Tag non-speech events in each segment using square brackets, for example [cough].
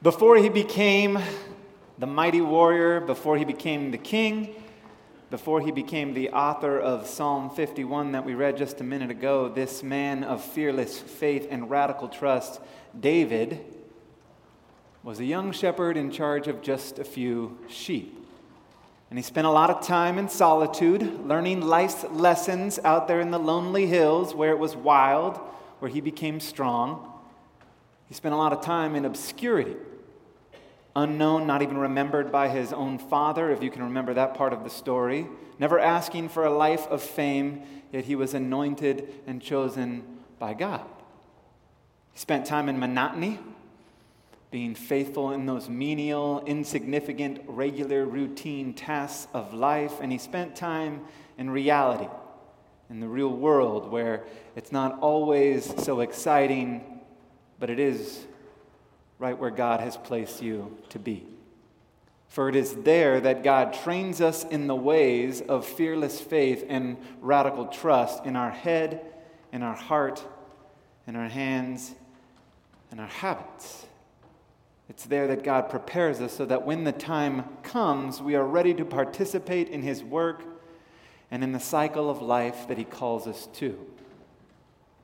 Before he became the mighty warrior, before he became the king, before he became the author of Psalm 51 that we read just a minute ago, this man of fearless faith and radical trust, David, was a young shepherd in charge of just a few sheep. And he spent a lot of time in solitude, learning life's lessons out there in the lonely hills where it was wild, where he became strong. He spent a lot of time in obscurity unknown, not even remembered by his own father, if you can remember that part of the story, never asking for a life of fame, yet he was anointed and chosen by God. He spent time in monotony, being faithful in those menial, insignificant, regular, routine tasks of life, and he spent time in reality, in the real world, where it's not always so exciting, but it is right where God has placed you to be. For it is there that God trains us in the ways of fearless faith and radical trust in our head, in our heart, in our hands, and our habits. It's there that God prepares us so that when the time comes, we are ready to participate in His work and in the cycle of life that He calls us to.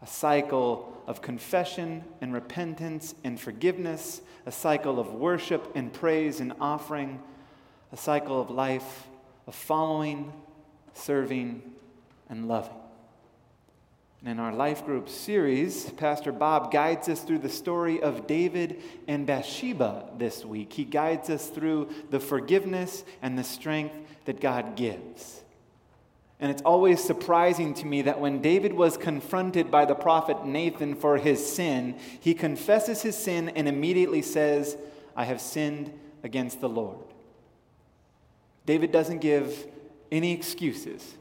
A cycle of confession and repentance and forgiveness, a cycle of worship and praise and offering, a cycle of life of following, serving, and loving. And in our life group series, Pastor Bob guides us through the story of David and Bathsheba this week. He guides us through the forgiveness and the strength that God gives. And it's always surprising to me that when David was confronted by the prophet Nathan for his sin, he confesses his sin and immediately says, I have sinned against the Lord. David doesn't give any excuses.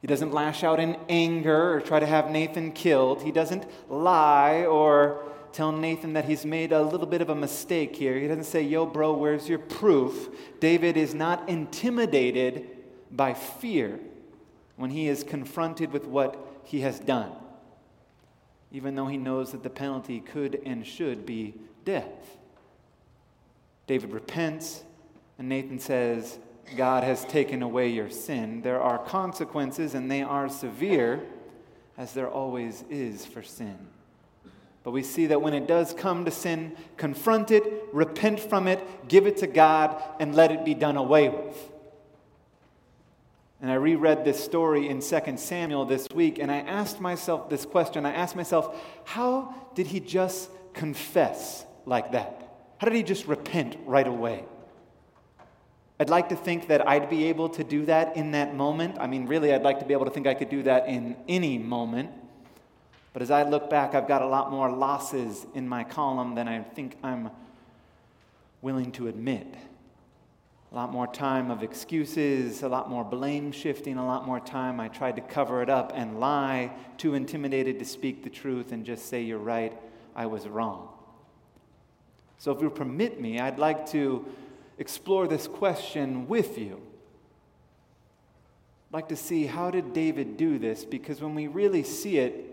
He doesn't lash out in anger or try to have Nathan killed. He doesn't lie or tell Nathan that he's made a little bit of a mistake here. He doesn't say, Yo, bro, where's your proof? David is not intimidated by fear when he is confronted with what he has done, even though he knows that the penalty could and should be death. David repents, and Nathan says, God has taken away your sin. There are consequences, and they are severe, as there always is for sin. But we see that when it does come to sin, confront it, repent from it, give it to God, and let it be done away with. And I reread this story in 2 Samuel this week, and I asked myself this question. I asked myself, how did he just confess like that? How did he just repent right away? I'd like to think that I'd be able to do that in that moment. I mean, really, I'd like to be able to think I could do that in any moment. But as I look back, I've got a lot more losses in my column than I think I'm willing to admit a lot more time of excuses, a lot more blame shifting, a lot more time I tried to cover it up and lie, too intimidated to speak the truth and just say, You're right, I was wrong. So, if you permit me, I'd like to explore this question with you. I'd like to see how did David do this? Because when we really see it,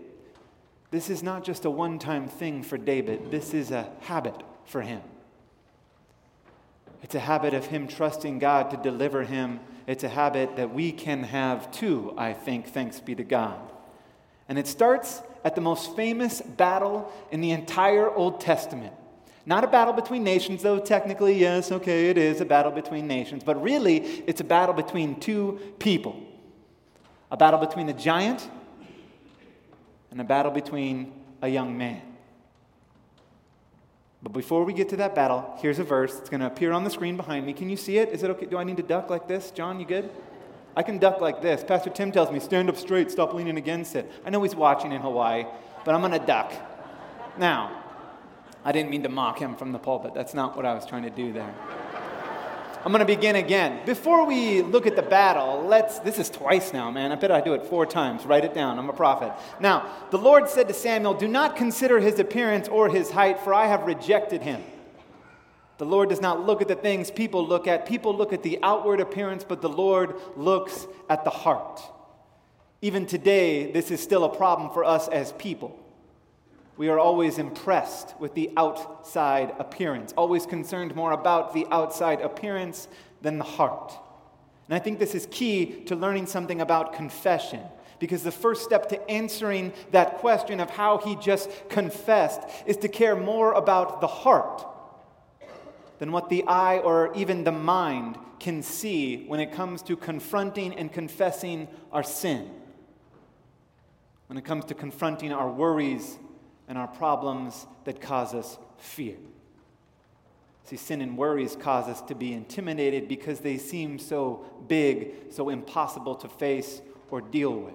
this is not just a one time thing for David, this is a habit for him. It's a habit of him trusting God to deliver him. It's a habit that we can have too, I think, thanks be to God. And it starts at the most famous battle in the entire Old Testament. Not a battle between nations, though technically, yes, okay, it is a battle between nations, but really, it's a battle between two people a battle between a giant and a battle between a young man. But before we get to that battle, here's a verse. It's going to appear on the screen behind me. Can you see it? Is it okay? Do I need to duck like this? John, you good? I can duck like this. Pastor Tim tells me, stand up straight, stop leaning against it. I know he's watching in Hawaii, but I'm going to duck. Now, I didn't mean to mock him from the pulpit. That's not what I was trying to do there. I'm going to begin again. Before we look at the battle, let's, this is twice now, man. I bet I do it four times. Write it down. I'm a prophet. Now, the Lord said to Samuel, Do not consider his appearance or his height, for I have rejected him. The Lord does not look at the things people look at. People look at the outward appearance, but the Lord looks at the heart. Even today, this is still a problem for us as people. We are always impressed with the outside appearance, always concerned more about the outside appearance than the heart. And I think this is key to learning something about confession. Because the first step to answering that question of how he just confessed is to care more about the heart than what the eye or even the mind can see when it comes to confronting and confessing our sin, when it comes to confronting our worries and our problems that cause us fear. See, sin and worries cause us to be intimidated because they seem so big, so impossible to face or deal with.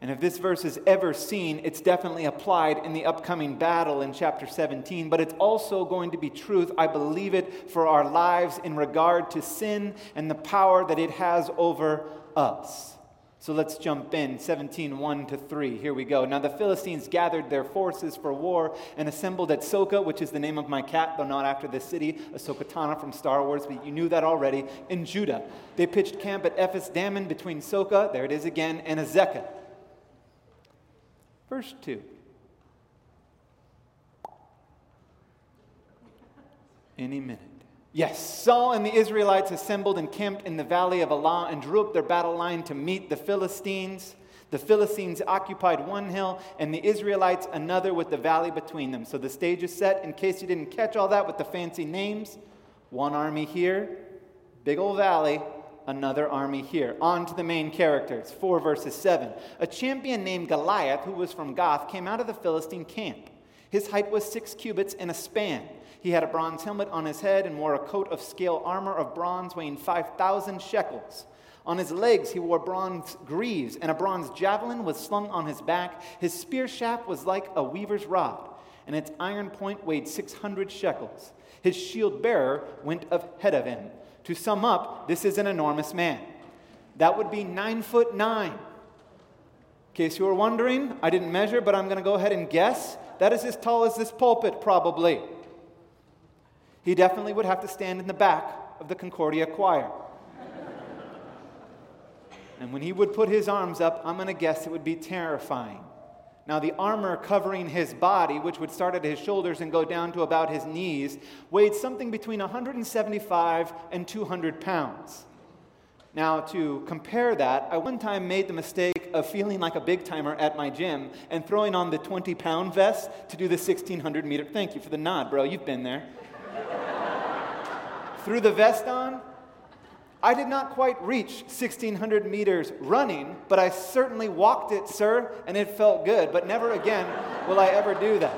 And if this verse is ever seen, it's definitely applied in the upcoming battle in chapter 17, but it's also going to be truth. I believe it for our lives in regard to sin and the power that it has over us. So let's jump in 17 1 to 3. Here we go. Now the Philistines gathered their forces for war and assembled at Soka, which is the name of my cat, though not after this city, Ahsoka from Star Wars, but you knew that already, in Judah. They pitched camp at Ephes Dammim between Soka, there it is again, and Azekah. Verse 2. Any minute. Yes, Saul and the Israelites assembled and camped in the valley of Elah and drew up their battle line to meet the Philistines. The Philistines occupied one hill and the Israelites another with the valley between them. So the stage is set in case you didn't catch all that with the fancy names. One army here, big old valley, another army here. On to the main characters. 4 verses 7. A champion named Goliath, who was from Gath, came out of the Philistine camp. His height was six cubits and a span. He had a bronze helmet on his head and wore a coat of scale armor of bronze weighing 5,000 shekels. On his legs, he wore bronze greaves, and a bronze javelin was slung on his back. His spear shaft was like a weaver's rod, and its iron point weighed 600 shekels. His shield bearer went ahead of him. To sum up, this is an enormous man. That would be nine foot nine. In case you were wondering, I didn't measure, but I'm going to go ahead and guess. That is as tall as this pulpit, probably. He definitely would have to stand in the back of the Concordia choir. and when he would put his arms up, I'm going to guess it would be terrifying. Now, the armor covering his body, which would start at his shoulders and go down to about his knees, weighed something between 175 and 200 pounds. Now, to compare that, I one time made the mistake of feeling like a big timer at my gym and throwing on the 20 pound vest to do the 1600 meter. Thank you for the nod, bro. You've been there. Threw the vest on, I did not quite reach 1,600 meters running, but I certainly walked it, sir, and it felt good. But never again will I ever do that.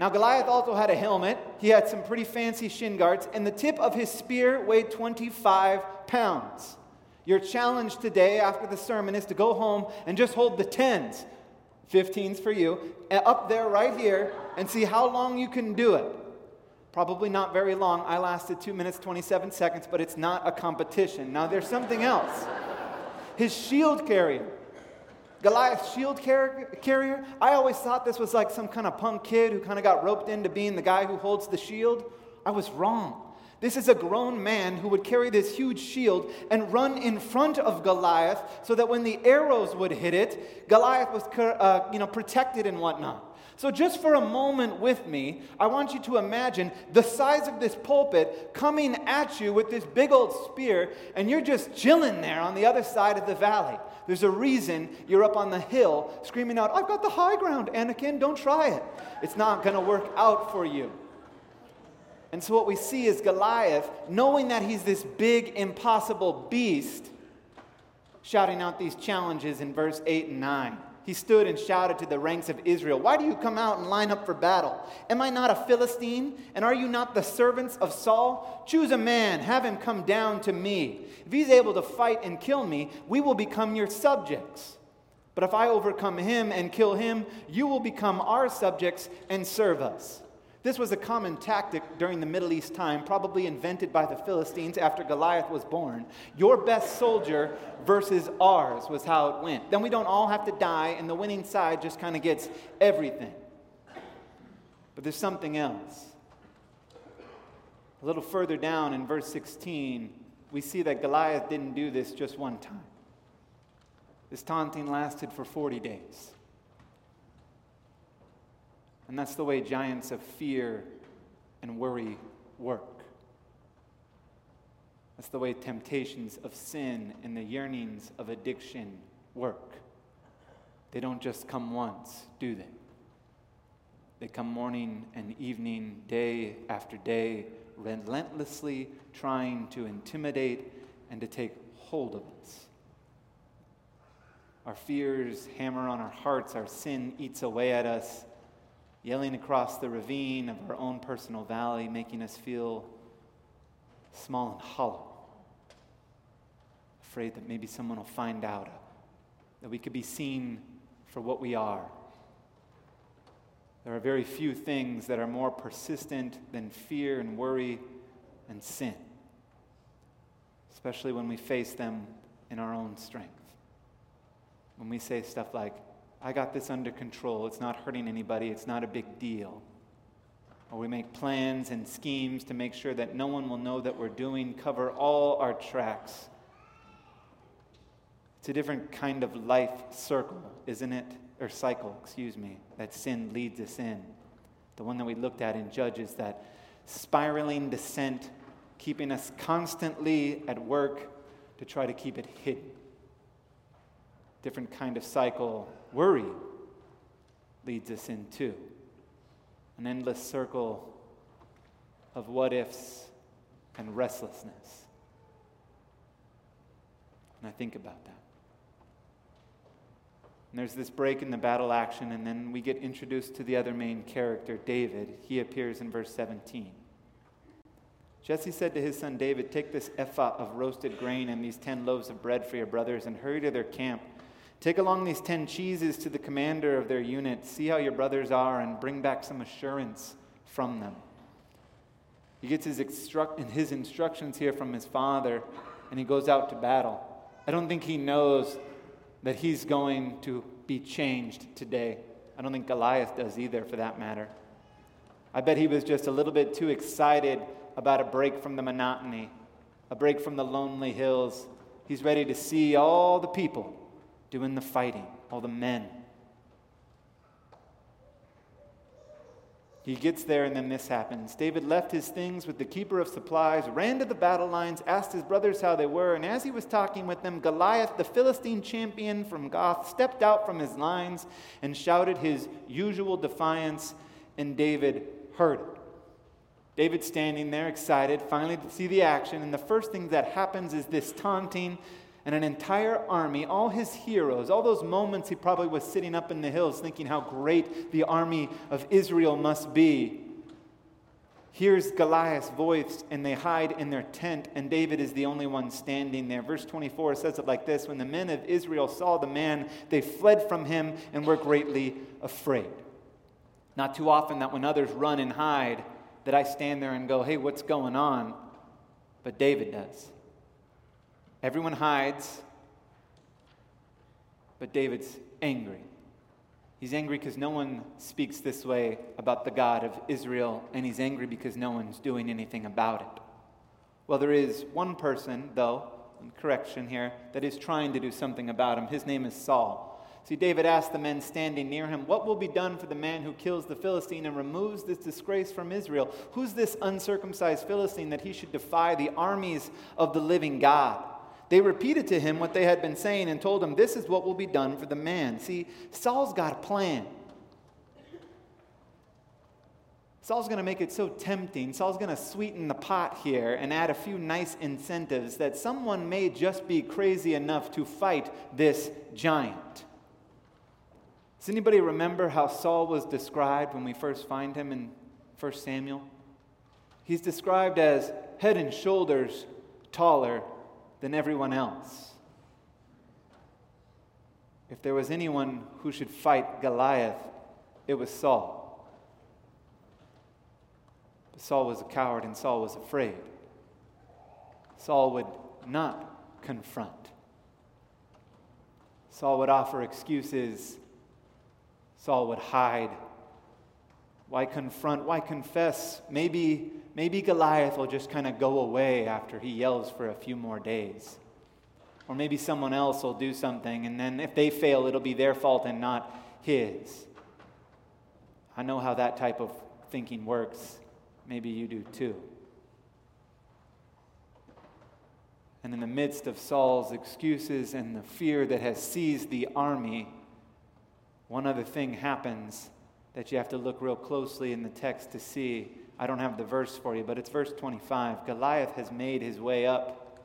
Now, Goliath also had a helmet. He had some pretty fancy shin guards, and the tip of his spear weighed 25 pounds. Your challenge today after the sermon is to go home and just hold the 10s, 15s for you, up there right here, and see how long you can do it. Probably not very long. I lasted 2 minutes 27 seconds, but it's not a competition. Now there's something else. His shield carrier. Goliath's shield car- carrier. I always thought this was like some kind of punk kid who kind of got roped into being the guy who holds the shield. I was wrong. This is a grown man who would carry this huge shield and run in front of Goliath so that when the arrows would hit it, Goliath was uh, you know, protected and whatnot. So, just for a moment with me, I want you to imagine the size of this pulpit coming at you with this big old spear, and you're just chilling there on the other side of the valley. There's a reason you're up on the hill screaming out, I've got the high ground, Anakin, don't try it. It's not going to work out for you. And so, what we see is Goliath, knowing that he's this big, impossible beast, shouting out these challenges in verse 8 and 9 he stood and shouted to the ranks of Israel, Why do you come out and line up for battle? Am I not a Philistine? And are you not the servants of Saul? Choose a man, have him come down to me. If he's able to fight and kill me, we will become your subjects. But if I overcome him and kill him, you will become our subjects and serve us. This was a common tactic during the Middle East time, probably invented by the Philistines after Goliath was born. Your best soldier versus ours was how it went. Then we don't all have to die, and the winning side just kind of gets everything. But there's something else. A little further down in verse 16, we see that Goliath didn't do this just one time. This taunting lasted for 40 days. And that's the way giants of fear and worry work. That's the way temptations of sin and the yearnings of addiction work. They don't just come once, do they? They come morning and evening, day after day, relentlessly trying to intimidate and to take hold of us. Our fears hammer on our hearts, our sin eats away at us, yelling across the ravine of our own personal valley, making us feel small and hollow. Afraid that maybe someone will find out, uh, that we could be seen for what we are. There are very few things that are more persistent than fear and worry and sin, especially when we face them in our own strength. When we say stuff like, I got this under control, it's not hurting anybody, it's not a big deal. Or we make plans and schemes to make sure that no one will know that we're doing, cover all our tracks. It's a different kind of life circle, isn't it? Or cycle, excuse me, that sin leads us in. The one that we looked at in Judges, that spiraling descent, keeping us constantly at work to try to keep it hidden. Different kind of cycle worry leads us into an endless circle of what ifs and restlessness. And I think about that. And there's this break in the battle action, and then we get introduced to the other main character, David. He appears in verse 17. Jesse said to his son David, Take this ephah of roasted grain and these ten loaves of bread for your brothers, and hurry to their camp Take along these ten cheeses to the commander of their unit. See how your brothers are and bring back some assurance from them. He gets his, instru- his instructions here from his father and he goes out to battle. I don't think he knows that he's going to be changed today. I don't think Goliath does either, for that matter. I bet he was just a little bit too excited about a break from the monotony, a break from the lonely hills. He's ready to see all the people doing the fighting, all the men. He gets there, and then this happens. David left his things with the keeper of supplies, ran to the battle lines, asked his brothers how they were, and as he was talking with them, Goliath, the Philistine champion from Gath, stepped out from his lines and shouted his usual defiance, and David heard it. David standing there, excited, finally to see the action, and the first thing that happens is this taunting and an entire army, all his heroes, all those moments he probably was sitting up in the hills thinking how great the army of Israel must be. Hears Goliath's voice, and they hide in their tent, and David is the only one standing there. Verse 24 says it like this When the men of Israel saw the man, they fled from him and were greatly afraid. Not too often that when others run and hide, that I stand there and go, Hey, what's going on? But David does. Everyone hides, but David's angry. He's angry because no one speaks this way about the God of Israel, and he's angry because no one's doing anything about it. Well, there is one person, though, correction here, that is trying to do something about him. His name is Saul. See, David asked the men standing near him, What will be done for the man who kills the Philistine and removes this disgrace from Israel? Who's this uncircumcised Philistine that he should defy the armies of the living God? They repeated to him what they had been saying and told him, This is what will be done for the man. See, Saul's got a plan. Saul's going to make it so tempting. Saul's going to sweeten the pot here and add a few nice incentives that someone may just be crazy enough to fight this giant. Does anybody remember how Saul was described when we first find him in 1 Samuel? He's described as head and shoulders taller than everyone else. If there was anyone who should fight Goliath, it was Saul. But Saul was a coward and Saul was afraid. Saul would not confront. Saul would offer excuses. Saul would hide. Why confront? Why confess? Maybe maybe Goliath will just kind of go away after he yells for a few more days. Or maybe someone else will do something, and then if they fail, it'll be their fault and not his. I know how that type of thinking works. Maybe you do too. And in the midst of Saul's excuses and the fear that has seized the army, one other thing happens that you have to look real closely in the text to see. I don't have the verse for you, but it's verse 25. Goliath has made his way up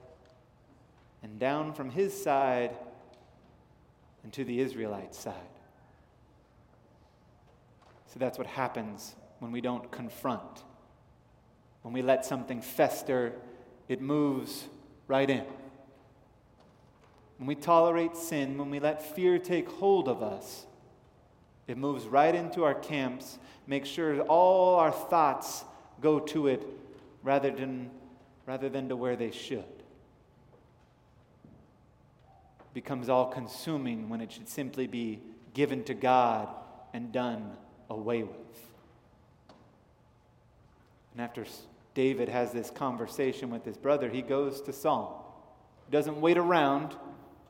and down from his side and to the Israelite side. So that's what happens when we don't confront. When we let something fester, it moves right in. When we tolerate sin, when we let fear take hold of us, it moves right into our camps, make sure all our thoughts go to it rather than, rather than to where they should. It becomes all consuming when it should simply be given to God and done away with. And after David has this conversation with his brother, he goes to Saul. He doesn't wait around,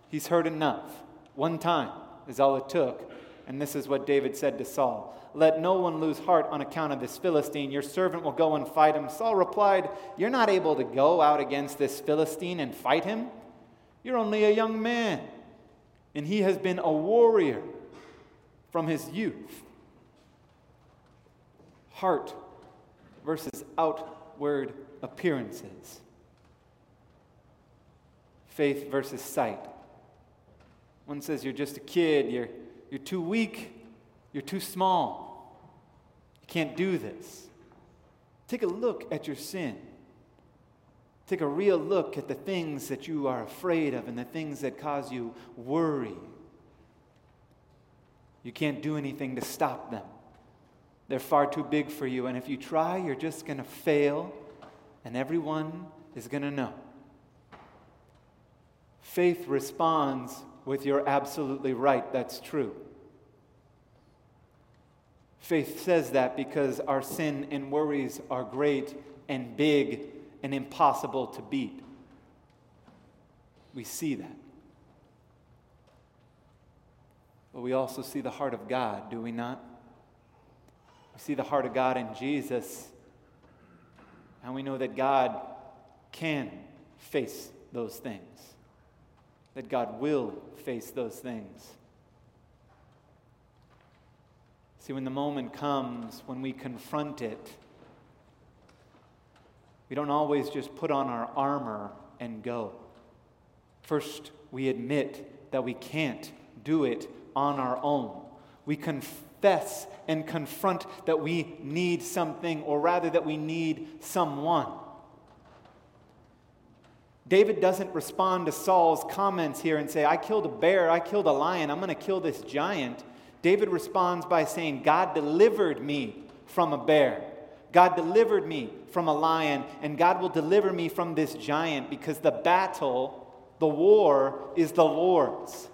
he's heard enough. One time is all it took. And this is what David said to Saul Let no one lose heart on account of this Philistine. Your servant will go and fight him. Saul replied, You're not able to go out against this Philistine and fight him. You're only a young man, and he has been a warrior from his youth. Heart versus outward appearances. Faith versus sight. One says you're just a kid, you're, you're too weak, you're too small, you can't do this. Take a look at your sin. Take a real look at the things that you are afraid of and the things that cause you worry. You can't do anything to stop them. They're far too big for you. And if you try, you're just going to fail, and everyone is going to know. Faith responds with you're absolutely right, that's true. Faith says that because our sin and worries are great and big and impossible to beat. We see that. But we also see the heart of God, do we not? We see the heart of God in Jesus, and we know that God can face those things, that God will face those things. See, when the moment comes when we confront it, we don't always just put on our armor and go. First, we admit that we can't do it on our own. We confess and confront that we need something, or rather, that we need someone. David doesn't respond to Saul's comments here and say, I killed a bear, I killed a lion, I'm going to kill this giant. David responds by saying, God delivered me from a bear. God delivered me from a lion, and God will deliver me from this giant because the battle, the war, is the Lord's.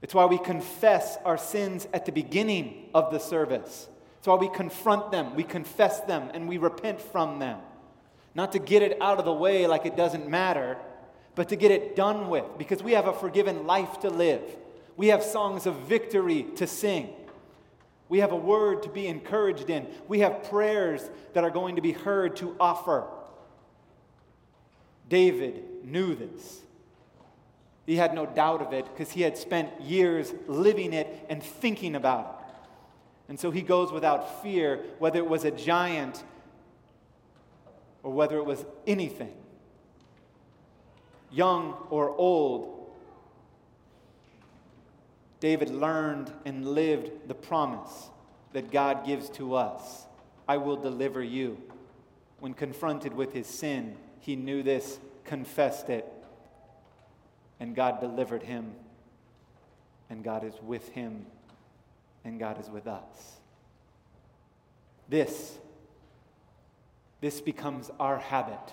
It's why we confess our sins at the beginning of the service. It's why we confront them, we confess them, and we repent from them. Not to get it out of the way like it doesn't matter, but to get it done with, because we have a forgiven life to live. We have songs of victory to sing. We have a word to be encouraged in. We have prayers that are going to be heard to offer. David knew this. He had no doubt of it because he had spent years living it and thinking about it. And so he goes without fear, whether it was a giant or whether it was anything, young or old. David learned and lived the promise that God gives to us I will deliver you. When confronted with his sin, he knew this, confessed it, and God delivered him, and God is with him, and God is with us. This, this becomes our habit.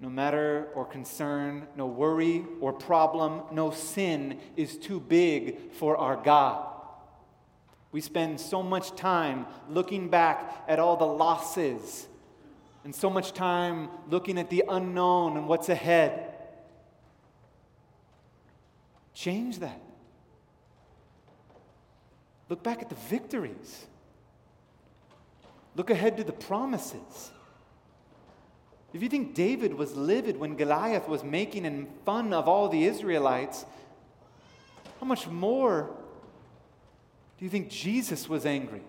No matter or concern, no worry or problem, no sin is too big for our God. We spend so much time looking back at all the losses and so much time looking at the unknown and what's ahead. Change that. Look back at the victories. Look ahead to the promises. If you think David was livid when Goliath was making fun of all the Israelites, how much more do you think Jesus was angry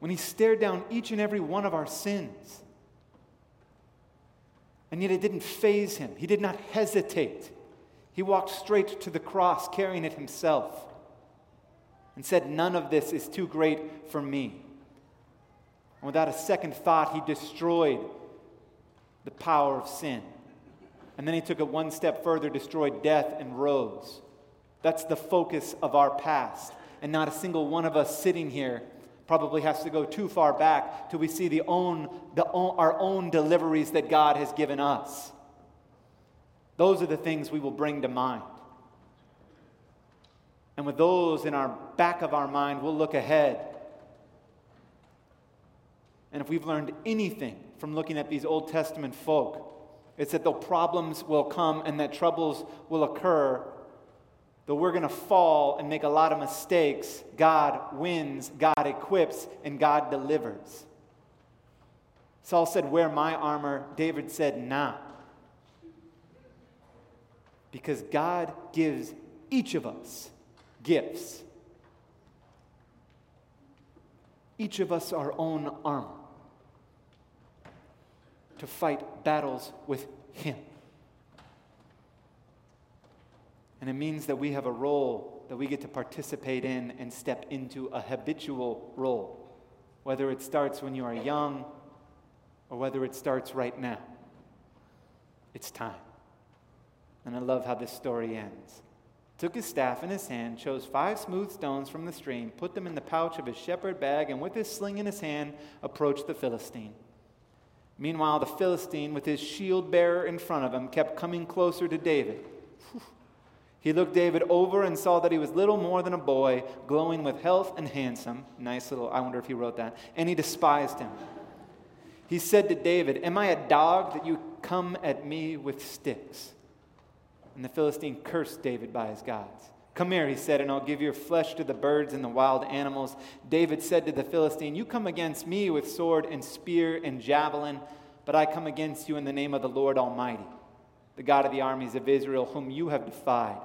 when he stared down each and every one of our sins? And yet it didn't faze him. He did not hesitate. He walked straight to the cross carrying it himself and said, None of this is too great for me. And without a second thought, he destroyed the power of sin. And then he took it one step further, destroyed death, and rose. That's the focus of our past. And not a single one of us sitting here probably has to go too far back till we see the own, the own, our own deliveries that God has given us. Those are the things we will bring to mind. And with those in our back of our mind, we'll look ahead. And if we've learned anything from looking at these Old Testament folk, it's that the problems will come and that troubles will occur, though we're going to fall and make a lot of mistakes, God wins, God equips, and God delivers. Saul said, Wear my armor. David said, Nah. Because God gives each of us gifts. Each of us our own armor to fight battles with Him. And it means that we have a role that we get to participate in and step into a habitual role, whether it starts when you are young or whether it starts right now. It's time. And I love how this story ends took his staff in his hand, chose five smooth stones from the stream, put them in the pouch of his shepherd bag, and with his sling in his hand, approached the Philistine. Meanwhile, the Philistine, with his shield bearer in front of him, kept coming closer to David. [laughs] He looked David over and saw that he was little more than a boy, glowing with health and handsome. Nice little, I wonder if he wrote that. And he despised him. He said to David, Am I a dog that you come at me with sticks? And the Philistine cursed David by his gods. Come here, he said, and I'll give your flesh to the birds and the wild animals. David said to the Philistine, You come against me with sword and spear and javelin, but I come against you in the name of the Lord Almighty, the God of the armies of Israel, whom you have defied.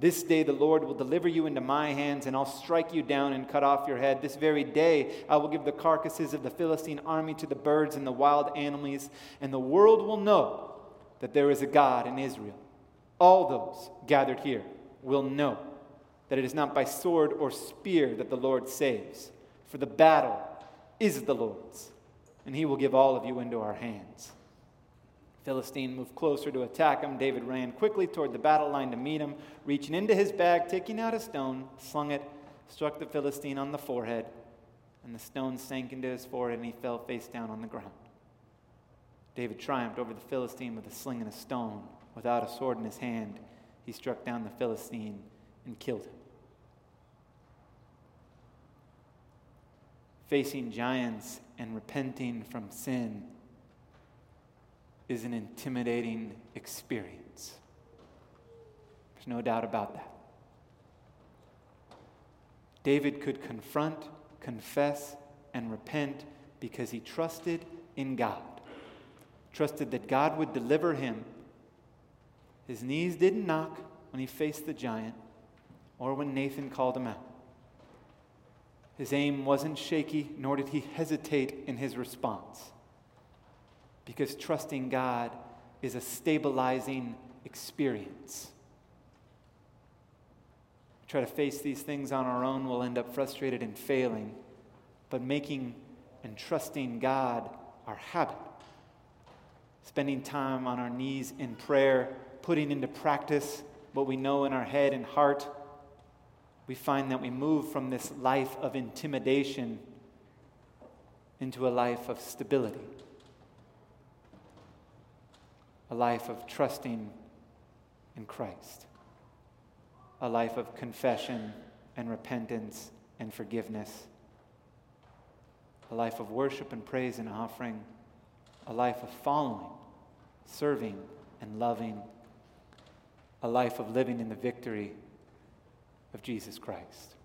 This day the Lord will deliver you into my hands, and I'll strike you down and cut off your head. This very day I will give the carcasses of the Philistine army to the birds and the wild animals, and the world will know that there is a God in Israel all those gathered here will know that it is not by sword or spear that the Lord saves, for the battle is the Lord's, and he will give all of you into our hands. Philistine moved closer to attack him. David ran quickly toward the battle line to meet him. Reaching into his bag, taking out a stone, slung it, struck the Philistine on the forehead, and the stone sank into his forehead, and he fell face down on the ground. David triumphed over the Philistine with a sling and a stone. Without a sword in his hand, he struck down the Philistine and killed him. Facing giants and repenting from sin is an intimidating experience. There's no doubt about that. David could confront, confess, and repent because he trusted in God, trusted that God would deliver him his knees didn't knock when he faced the giant or when Nathan called him out. His aim wasn't shaky, nor did he hesitate in his response. Because trusting God is a stabilizing experience. Try to face these things on our own, we'll end up frustrated and failing. But making and trusting God our habit, spending time on our knees in prayer putting into practice what we know in our head and heart, we find that we move from this life of intimidation into a life of stability, a life of trusting in Christ, a life of confession and repentance and forgiveness, a life of worship and praise and offering, a life of following, serving, and loving a life of living in the victory of Jesus Christ.